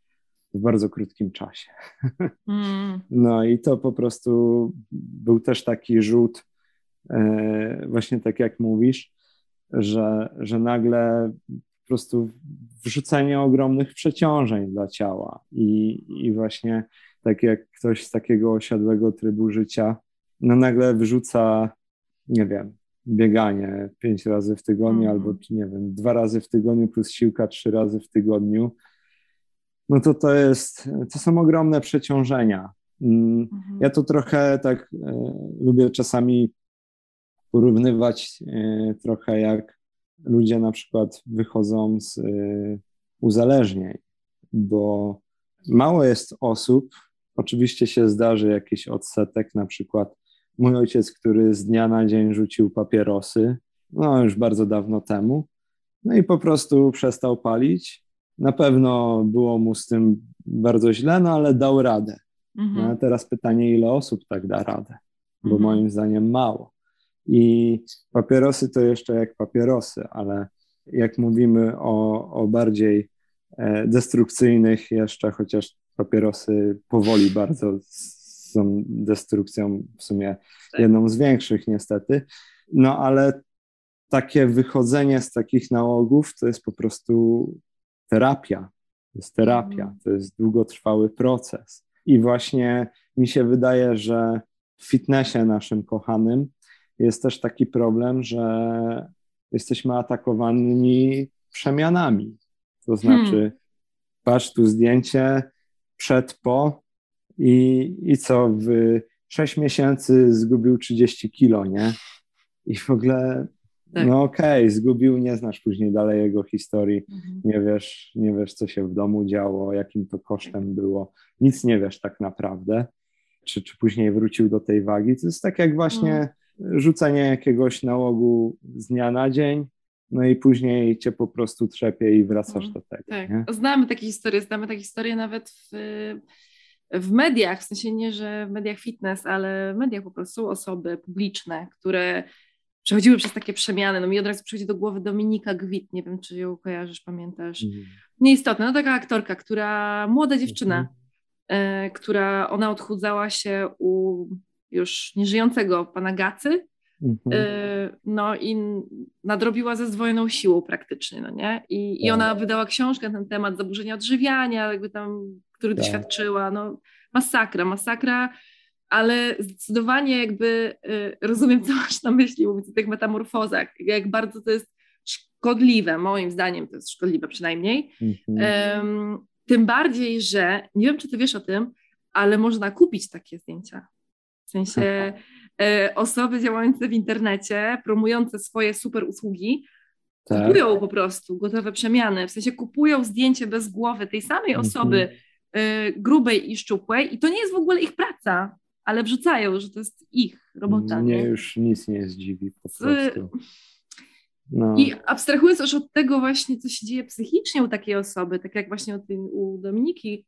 Speaker 2: w bardzo krótkim czasie. Mm. No i to po prostu był też taki rzut, e, właśnie tak jak mówisz, że, że nagle po prostu wrzucenie ogromnych przeciążeń dla ciała i, i właśnie tak jak ktoś z takiego osiadłego trybu życia, no nagle wyrzuca, nie wiem, bieganie pięć razy w tygodniu, mm. albo nie wiem, dwa razy w tygodniu plus siłka trzy razy w tygodniu, no to to jest, to są ogromne przeciążenia. Mm, mhm. Ja to trochę tak e, lubię czasami porównywać e, trochę jak ludzie na przykład wychodzą z e, uzależnień, bo mało jest osób, oczywiście się zdarzy jakiś odsetek, na przykład Mój ojciec, który z dnia na dzień rzucił papierosy, no już bardzo dawno temu, no i po prostu przestał palić. Na pewno było mu z tym bardzo źle, no ale dał radę. Mhm. No, a teraz pytanie, ile osób tak da radę? Bo mhm. moim zdaniem mało. I papierosy to jeszcze jak papierosy, ale jak mówimy o, o bardziej e, destrukcyjnych jeszcze, chociaż papierosy powoli bardzo tą destrukcją w sumie tak. jedną z większych niestety. No ale takie wychodzenie z takich nałogów to jest po prostu terapia. To jest terapia, mhm. to jest długotrwały proces. I właśnie mi się wydaje, że w fitnessie naszym kochanym jest też taki problem, że jesteśmy atakowani przemianami. To znaczy, hmm. patrz tu zdjęcie przed, po i, i co, w 6 miesięcy zgubił 30 kilo, nie? I w ogóle, tak. no okej, okay, zgubił, nie znasz później dalej jego historii, mhm. nie wiesz, nie wiesz, co się w domu działo, jakim to kosztem było, nic nie wiesz tak naprawdę, czy, czy później wrócił do tej wagi. To jest tak jak właśnie mhm. rzucenie jakiegoś nałogu z dnia na dzień, no i później cię po prostu trzepie i wracasz mhm. do tego.
Speaker 1: Tak. Nie? Znamy takie historie, znamy takie historie nawet w, w mediach, w sensie nie, że w mediach fitness, ale w mediach po prostu są osoby publiczne, które przechodziły przez takie przemiany. No mi od razu przychodzi do głowy Dominika Gwit, nie wiem, czy ją kojarzysz, pamiętasz. Mhm. Nieistotne, no taka aktorka, która, młoda dziewczyna, mhm. e, która ona odchudzała się u już nieżyjącego pana Gacy, Mhm. Y, no i nadrobiła ze zdwojoną siłą praktycznie, no nie? I, i ona tak. wydała książkę na ten temat zaburzenia odżywiania, jakby tam, który tak. doświadczyła, no masakra, masakra, ale zdecydowanie jakby y, rozumiem, co masz na myśli, mówiąc o tych metamorfozach, jak bardzo to jest szkodliwe, moim zdaniem to jest szkodliwe przynajmniej, mhm. um, tym bardziej, że nie wiem, czy ty wiesz o tym, ale można kupić takie zdjęcia. W sensie E, osoby działające w internecie, promujące swoje super usługi, tak. kupują po prostu gotowe przemiany, w sensie kupują zdjęcie bez głowy tej samej mhm. osoby y, grubej i szczupłej i to nie jest w ogóle ich praca, ale wrzucają, że to jest ich robota.
Speaker 2: Mnie nie? już nic nie zdziwi po prostu.
Speaker 1: No. I abstrahując już od tego właśnie, co się dzieje psychicznie u takiej osoby, tak jak właśnie u Dominiki,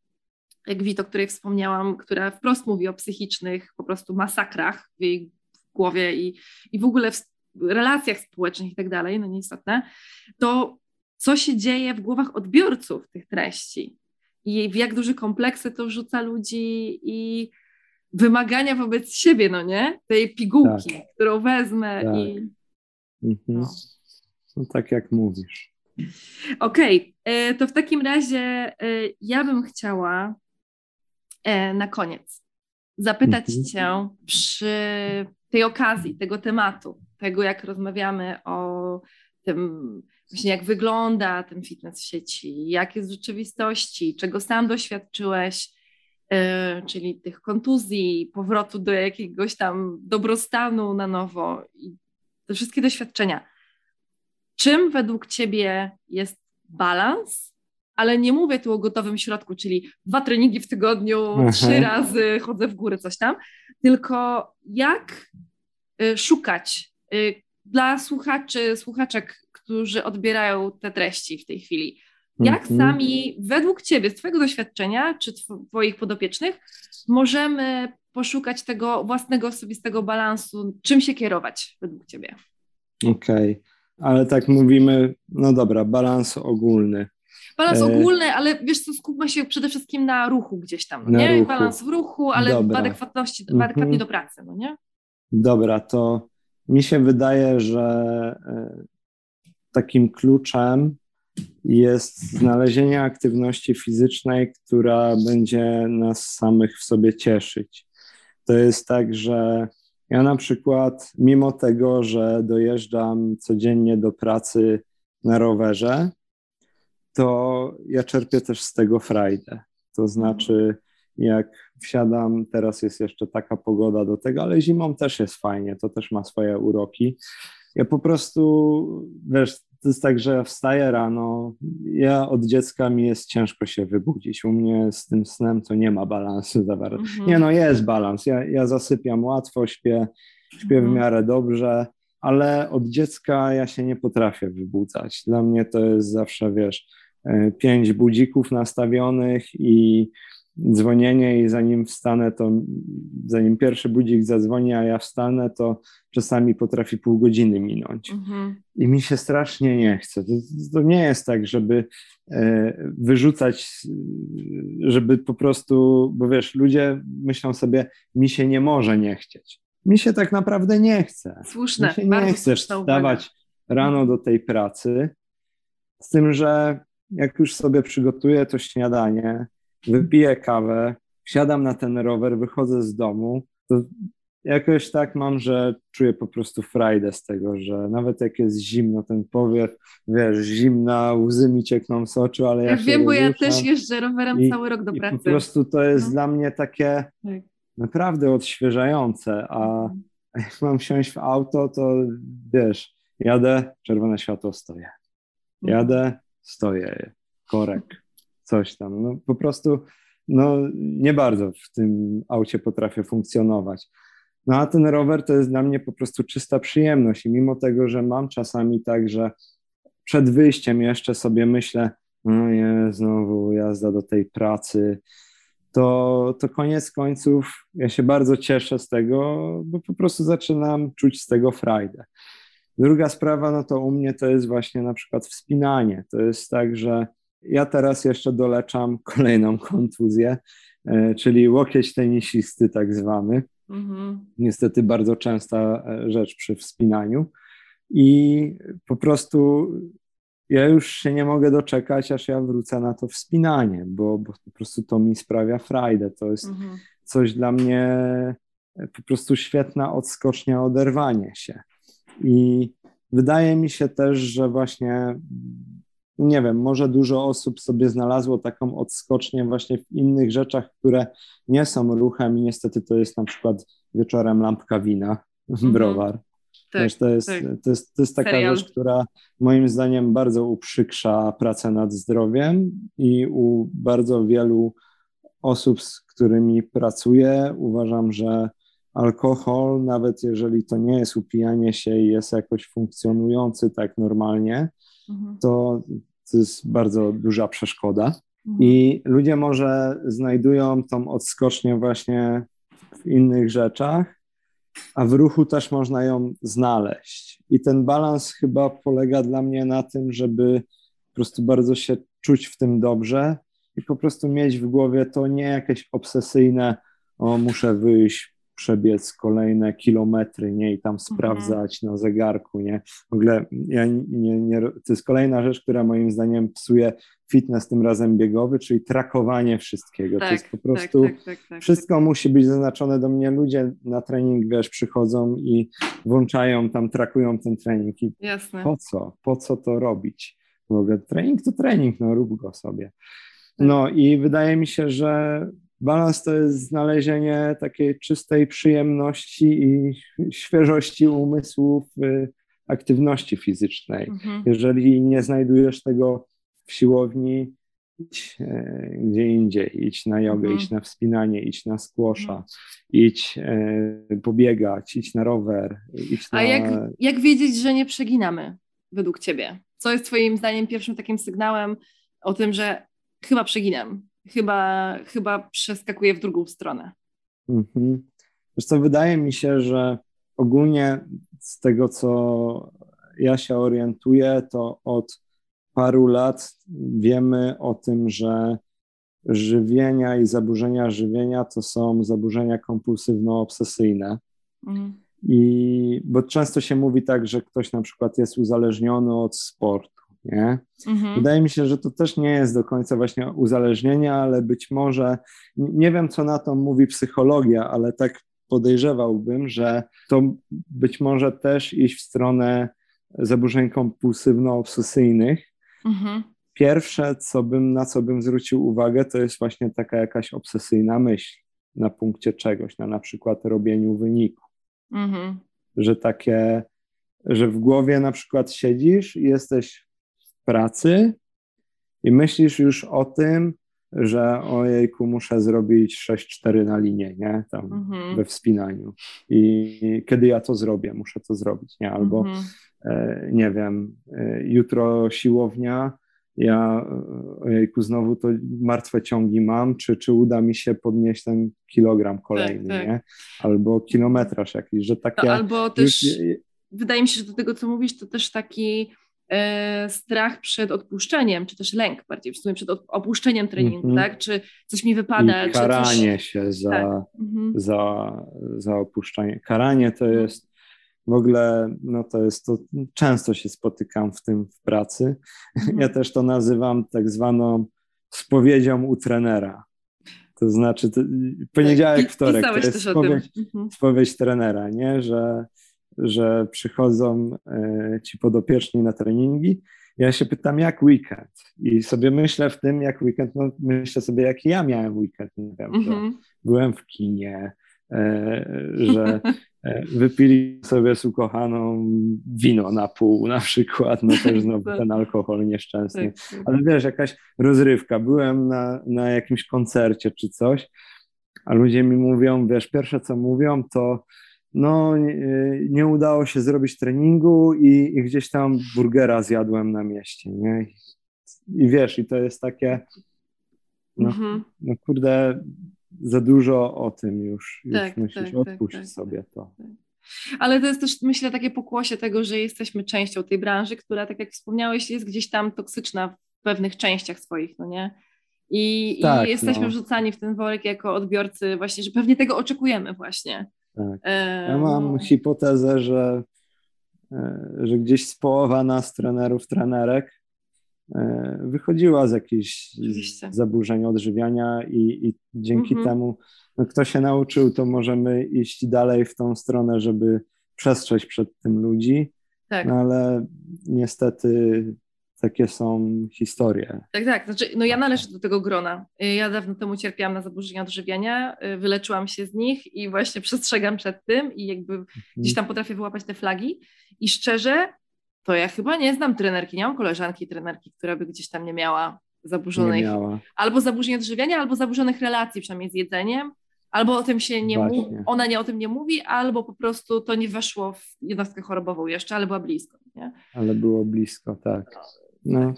Speaker 1: Gwit, o której wspomniałam, która wprost mówi o psychicznych po prostu masakrach w jej głowie i, i w ogóle w relacjach społecznych i tak dalej, no nieistotne, to co się dzieje w głowach odbiorców tych treści i w jak duże kompleksy to wrzuca ludzi i wymagania wobec siebie, no nie? Tej pigułki, tak. którą wezmę tak. i...
Speaker 2: Mhm. No. no. tak jak mówisz.
Speaker 1: Okej, okay. E, to w takim razie e, ja bym chciała E, na koniec zapytać mhm. Cię przy tej okazji, tego tematu, tego jak rozmawiamy o tym, właśnie jak wygląda ten fitness w sieci, jak jest w rzeczywistości, czego sam doświadczyłeś, yy, czyli tych kontuzji, powrotu do jakiegoś tam dobrostanu na nowo i te wszystkie doświadczenia. Czym według Ciebie jest balans ale nie mówię tu o gotowym środku, czyli dwa treningi w tygodniu, Aha. trzy razy chodzę w górę, coś tam, tylko jak y, szukać y, dla słuchaczy, słuchaczek, którzy odbierają te treści w tej chwili. Jak mhm. sami, według Ciebie, z Twojego doświadczenia, czy Twoich podopiecznych, możemy poszukać tego własnego osobistego balansu? Czym się kierować według Ciebie?
Speaker 2: Okej, okay. ale tak mówimy, no dobra, balans ogólny.
Speaker 1: Balans e, ogólny, ale wiesz co, skupmy się przede wszystkim na ruchu gdzieś tam, no nie? Ruchu. Balans w ruchu, ale Dobra. w adekwatności, mhm. adekwatnie do pracy, no nie?
Speaker 2: Dobra, to mi się wydaje, że e, takim kluczem jest znalezienie aktywności fizycznej, która będzie nas samych w sobie cieszyć. To jest tak, że ja na przykład, mimo tego, że dojeżdżam codziennie do pracy na rowerze, to ja czerpię też z tego frajdę. To znaczy, jak wsiadam, teraz jest jeszcze taka pogoda do tego, ale zimą też jest fajnie, to też ma swoje uroki. Ja po prostu, wiesz, to jest tak, że ja wstaję rano, ja od dziecka mi jest ciężko się wybudzić. U mnie z tym snem to nie ma balansu zawartego. Mhm. Nie no, jest balans. Ja, ja zasypiam łatwo, śpię, śpię w mhm. miarę dobrze, ale od dziecka ja się nie potrafię wybudzać. Dla mnie to jest zawsze, wiesz, E, pięć budzików nastawionych i dzwonienie i zanim wstanę, to zanim pierwszy budzik zadzwoni, a ja wstanę, to czasami potrafi pół godziny minąć. Mhm. I mi się strasznie nie chce. To, to nie jest tak, żeby e, wyrzucać, żeby po prostu, bo wiesz, ludzie myślą sobie, mi się nie może nie chcieć. Mi się tak naprawdę nie chce.
Speaker 1: Słuszne.
Speaker 2: Mi się nie chcesz wstawać rano do tej pracy, z tym, że jak już sobie przygotuję to śniadanie, wypiję kawę, siadam na ten rower, wychodzę z domu, to jakoś tak mam, że czuję po prostu frajdę z tego, że nawet jak jest zimno, ten powiew, wiesz, zimna, łzy mi ciekną z oczu, ale ja, ja
Speaker 1: wiem, bo ja też jeżdżę rowerem i, cały rok do pracy.
Speaker 2: po prostu to jest no. dla mnie takie tak. naprawdę odświeżające, a mhm. jak mam wsiąść w auto, to wiesz, jadę, czerwone światło, stoję. Mhm. Jadę, stoję, korek, coś tam. No, po prostu no, nie bardzo w tym aucie potrafię funkcjonować. No a ten rower to jest dla mnie po prostu czysta przyjemność i mimo tego, że mam czasami tak, że przed wyjściem jeszcze sobie myślę, no nie, znowu jazda do tej pracy, to, to koniec końców ja się bardzo cieszę z tego, bo po prostu zaczynam czuć z tego frajdę. Druga sprawa, no to u mnie to jest właśnie na przykład wspinanie. To jest tak, że ja teraz jeszcze doleczam kolejną kontuzję, e, czyli łokieć tenisisty tak zwany. Mhm. Niestety bardzo częsta e, rzecz przy wspinaniu. I po prostu ja już się nie mogę doczekać, aż ja wrócę na to wspinanie, bo, bo po prostu to mi sprawia frajdę. To jest mhm. coś dla mnie e, po prostu świetna odskocznia, oderwanie się. I wydaje mi się też, że właśnie nie wiem, może dużo osób sobie znalazło taką odskocznię właśnie w innych rzeczach, które nie są ruchem i niestety to jest na przykład wieczorem lampka wina, [LAUGHS] mhm. browar. Tak, Wiesz, to, jest, tak. to, jest, to jest taka Serial. rzecz, która moim zdaniem bardzo uprzykrza pracę nad zdrowiem i u bardzo wielu osób, z którymi pracuję, uważam, że alkohol, nawet jeżeli to nie jest upijanie się i jest jakoś funkcjonujący tak normalnie, mhm. to, to jest bardzo duża przeszkoda. Mhm. I ludzie może znajdują tą odskocznię właśnie w innych rzeczach, a w ruchu też można ją znaleźć. I ten balans chyba polega dla mnie na tym, żeby po prostu bardzo się czuć w tym dobrze i po prostu mieć w głowie to nie jakieś obsesyjne, o muszę wyjść, przebiec kolejne kilometry, nie, i tam mhm. sprawdzać na zegarku, nie. W ogóle ja nie, nie, to jest kolejna rzecz, która moim zdaniem psuje fitness tym razem biegowy, czyli trakowanie wszystkiego. Tak, to jest po prostu, tak, tak, tak, tak wszystko tak. musi być zaznaczone do mnie. Ludzie na trening, wiesz, przychodzą i włączają tam, trakują ten trening i
Speaker 1: Jasne.
Speaker 2: po co? Po co to robić? W ogóle trening to trening, no rób go sobie. No i wydaje mi się, że Balans to jest znalezienie takiej czystej przyjemności i świeżości umysłu w aktywności fizycznej. Mhm. Jeżeli nie znajdujesz tego w siłowni, idź e, gdzie indziej, idź na jogę, mhm. idź na wspinanie, idź na squasha, mhm. idź e, pobiegać, idź na rower, idź na...
Speaker 1: A jak, jak wiedzieć, że nie przeginamy według Ciebie? Co jest Twoim zdaniem pierwszym takim sygnałem o tym, że chyba przeginam? Chyba, chyba przeskakuje w drugą stronę.
Speaker 2: Mhm. Wiesz co, wydaje mi się, że ogólnie z tego, co ja się orientuję, to od paru lat wiemy o tym, że żywienia i zaburzenia żywienia to są zaburzenia kompulsywno-obsesyjne. Mhm. I bo często się mówi tak, że ktoś na przykład jest uzależniony od sportu nie? Mhm. Wydaje mi się, że to też nie jest do końca właśnie uzależnienie, ale być może, nie wiem co na to mówi psychologia, ale tak podejrzewałbym, że to być może też iść w stronę zaburzeń kompulsywno-obsesyjnych. Mhm. Pierwsze, co bym, na co bym zwrócił uwagę, to jest właśnie taka jakaś obsesyjna myśl na punkcie czegoś, na na przykład robieniu wyniku. Mhm. Że takie, że w głowie na przykład siedzisz i jesteś pracy i myślisz już o tym, że ojejku, muszę zrobić 6-4 na linię, nie? Tam mhm. we wspinaniu. I kiedy ja to zrobię, muszę to zrobić, nie? Albo mhm. e, nie wiem, e, jutro siłownia ja ojejku, znowu to martwe ciągi mam, czy, czy uda mi się podnieść ten kilogram kolejny, tak, tak. nie? Albo kilometraż jakiś, że takie...
Speaker 1: No, albo też, już... wydaje mi się, że do tego, co mówisz, to też taki strach przed odpuszczeniem, czy też lęk bardziej w sumie przed opuszczeniem treningu, mm -hmm. tak? Czy coś mi wypada,
Speaker 2: I karanie coś... się za, tak. mm -hmm. za, za opuszczenie. Karanie to mhm. jest w ogóle, no to jest to, często się spotykam w tym w pracy. [LAUGHS] Mhm. Ja też to nazywam tak zwaną spowiedzią u trenera. To znaczy, to, poniedziałek, tak, wtorek, to jest spowiedź, mhm. spowiedź trenera, nie? Że, że przychodzą e, ci podopieczni na treningi. Ja się pytam, jak weekend? I sobie myślę w tym, jak weekend, no myślę sobie, jaki ja miałem weekend. Nie wiem, mhm. byłem w kinie, e, że E, wypili sobie z ukochaną wino na pół na przykład, no też znowu ten alkohol nieszczęsny. Tak, tak. Ale wiesz, jakaś rozrywka, byłem na, na jakimś koncercie czy coś, a ludzie mi mówią, wiesz, pierwsze co mówią to no nie, udało się zrobić treningu i, i, gdzieś tam burgera zjadłem na mieście, nie? I, wiesz, i to jest takie no, mhm. no kurde, za dużo o tym już, już tak, tak, tak odpuść tak, sobie to. Tak.
Speaker 1: Ale to jest też, myślę, takie pokłosie tego, że jesteśmy częścią tej branży, która, tak jak wspomniałeś, jest gdzieś tam toksyczna w pewnych częściach swoich, no nie? I, tak, i jesteśmy no. wrzucani w ten worek jako odbiorcy właśnie, że pewnie tego oczekujemy właśnie.
Speaker 2: Tak. Ja mam no. hipotezę, że, e, że gdzieś z połowa nas, trenerów, trenerek, E, wychodziła z jakichś Oczywiście. zaburzeń odżywiania i, i dzięki mhm. temu no, kto się nauczył, to możemy iść dalej w tą stronę, żeby przestrzeć przed tym ludzi. Tak. No ale niestety takie są historie.
Speaker 1: Tak, tak. Znaczy, no ja należę do tego grona. Ja dawno temu cierpiałam na zaburzenia odżywiania, wyleczyłam się z nich i właśnie przestrzegam przed tym i jakby mhm. gdzieś tam potrafię wyłapać te flagi. I szczerze, to ja chyba nie znam trenerki, nie mam koleżanki trenerki, która by gdzieś tam nie miała zaburzonych, nie miała. albo zaburzeń odżywiania, albo zaburzonych relacji, przynajmniej z jedzeniem, albo o tym się nie mówi, ona nie o tym nie mówi, albo po prostu to nie weszło w jednostkę chorobową jeszcze, ale była blisko. Nie?
Speaker 2: Ale było blisko, tak. No.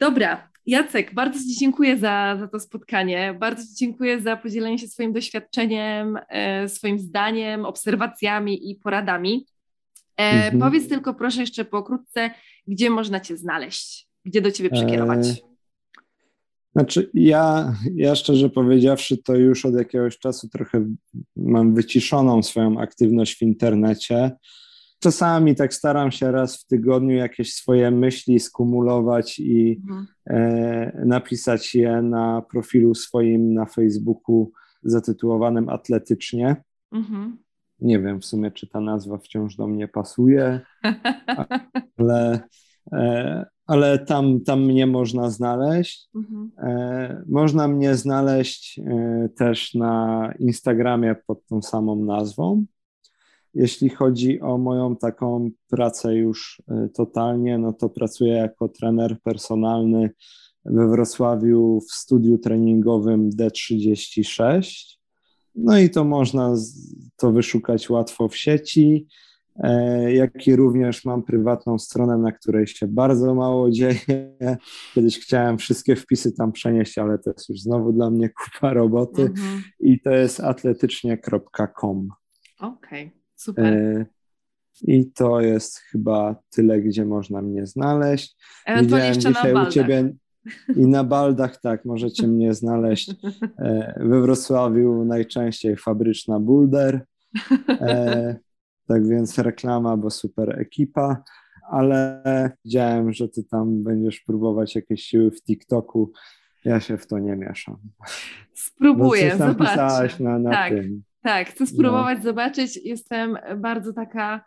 Speaker 1: Dobra, Jacek, bardzo Ci dziękuję za, za to spotkanie. Bardzo Ci dziękuję za podzielenie się swoim doświadczeniem, e, swoim zdaniem, obserwacjami i poradami. E, mhm. Powiedz tylko proszę jeszcze pokrótce, gdzie można Cię znaleźć, gdzie do Ciebie przekierować. E,
Speaker 2: znaczy, ja, ja szczerze powiedziawszy, to już od jakiegoś czasu trochę mam wyciszoną swoją aktywność w internecie. Czasami tak staram się raz w tygodniu jakieś swoje myśli skumulować i mhm. e, napisać je na profilu swoim na Facebooku zatytułowanym Atletycznie. Mhm. Nie wiem w sumie, czy ta nazwa wciąż do mnie pasuje, [LAUGHS] ale, e, ale tam, tam mnie można znaleźć. Mhm. E, można mnie znaleźć e, też na Instagramie pod tą samą nazwą. Jeśli chodzi o moją taką pracę już totalnie, no to pracuję jako trener personalny we Wrocławiu w studiu treningowym D36 no i to można to wyszukać łatwo w sieci, e, jak i również mam prywatną stronę, na której się bardzo mało dzieje. Kiedyś chciałem wszystkie wpisy tam przenieść, ale to jest już znowu dla mnie kupa roboty mhm. i to jest atletycznie.com.
Speaker 1: Okej, okay, super. E,
Speaker 2: I to jest chyba tyle, gdzie można mnie znaleźć.
Speaker 1: Widziałem dzisiaj u ciebie
Speaker 2: i na baldach tak, możecie [LAUGHS] mnie znaleźć e, we Wrocławiu najczęściej fabryczna Bulder. E, tak więc reklama, bo super ekipa, ale widziałem, że ty tam będziesz próbować jakieś siły w TikToku. Ja się w to nie mieszam.
Speaker 1: Spróbuję, zobaczyć.
Speaker 2: Na, na
Speaker 1: tak,
Speaker 2: tym.
Speaker 1: Tak, chcę spróbować no. zobaczyć. Jestem bardzo taka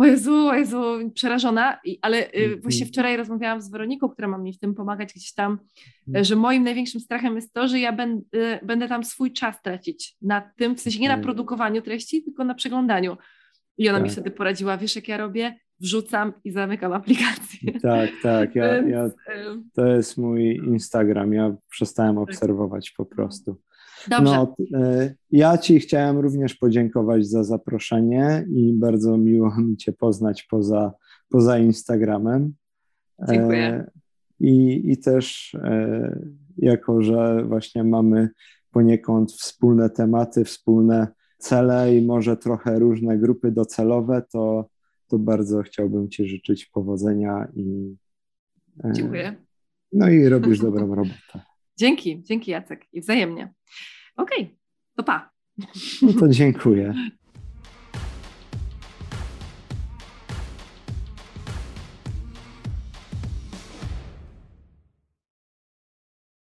Speaker 1: o Jezu, o Jezu, przerażona, ale mm-hmm. właśnie wczoraj rozmawiałam z Weroniką, która ma mi w tym pomagać gdzieś tam, mm. że moim największym strachem jest to, że ja będę, będę tam swój czas tracić na tym, w sensie nie na mhm. produkowaniu treści, tylko na przeglądaniu. I ona tak. mi wtedy poradziła, wiesz jak ja robię? Wrzucam i zamykam aplikację. [LAUGHS]
Speaker 2: Tak, tak, ja, ja, to jest mój Instagram, ja przestałem tak. obserwować po prostu.
Speaker 1: Dobrze. No,
Speaker 2: e, ja Ci chciałem również podziękować za zaproszenie i bardzo miło [LAUGHS] mi Cię poznać poza, poza Instagramem.
Speaker 1: Dziękuję.
Speaker 2: i, i też e, jako, że właśnie mamy poniekąd wspólne tematy, wspólne cele i może trochę różne grupy docelowe, to, to bardzo chciałbym Ci życzyć powodzenia i.
Speaker 1: E, Dziękuję.
Speaker 2: No i robisz [LAUGHS] dobrą robotę.
Speaker 1: Dzięki, dzięki Jacek i wzajemnie. Okej, okay, to pa.
Speaker 2: No to dziękuję.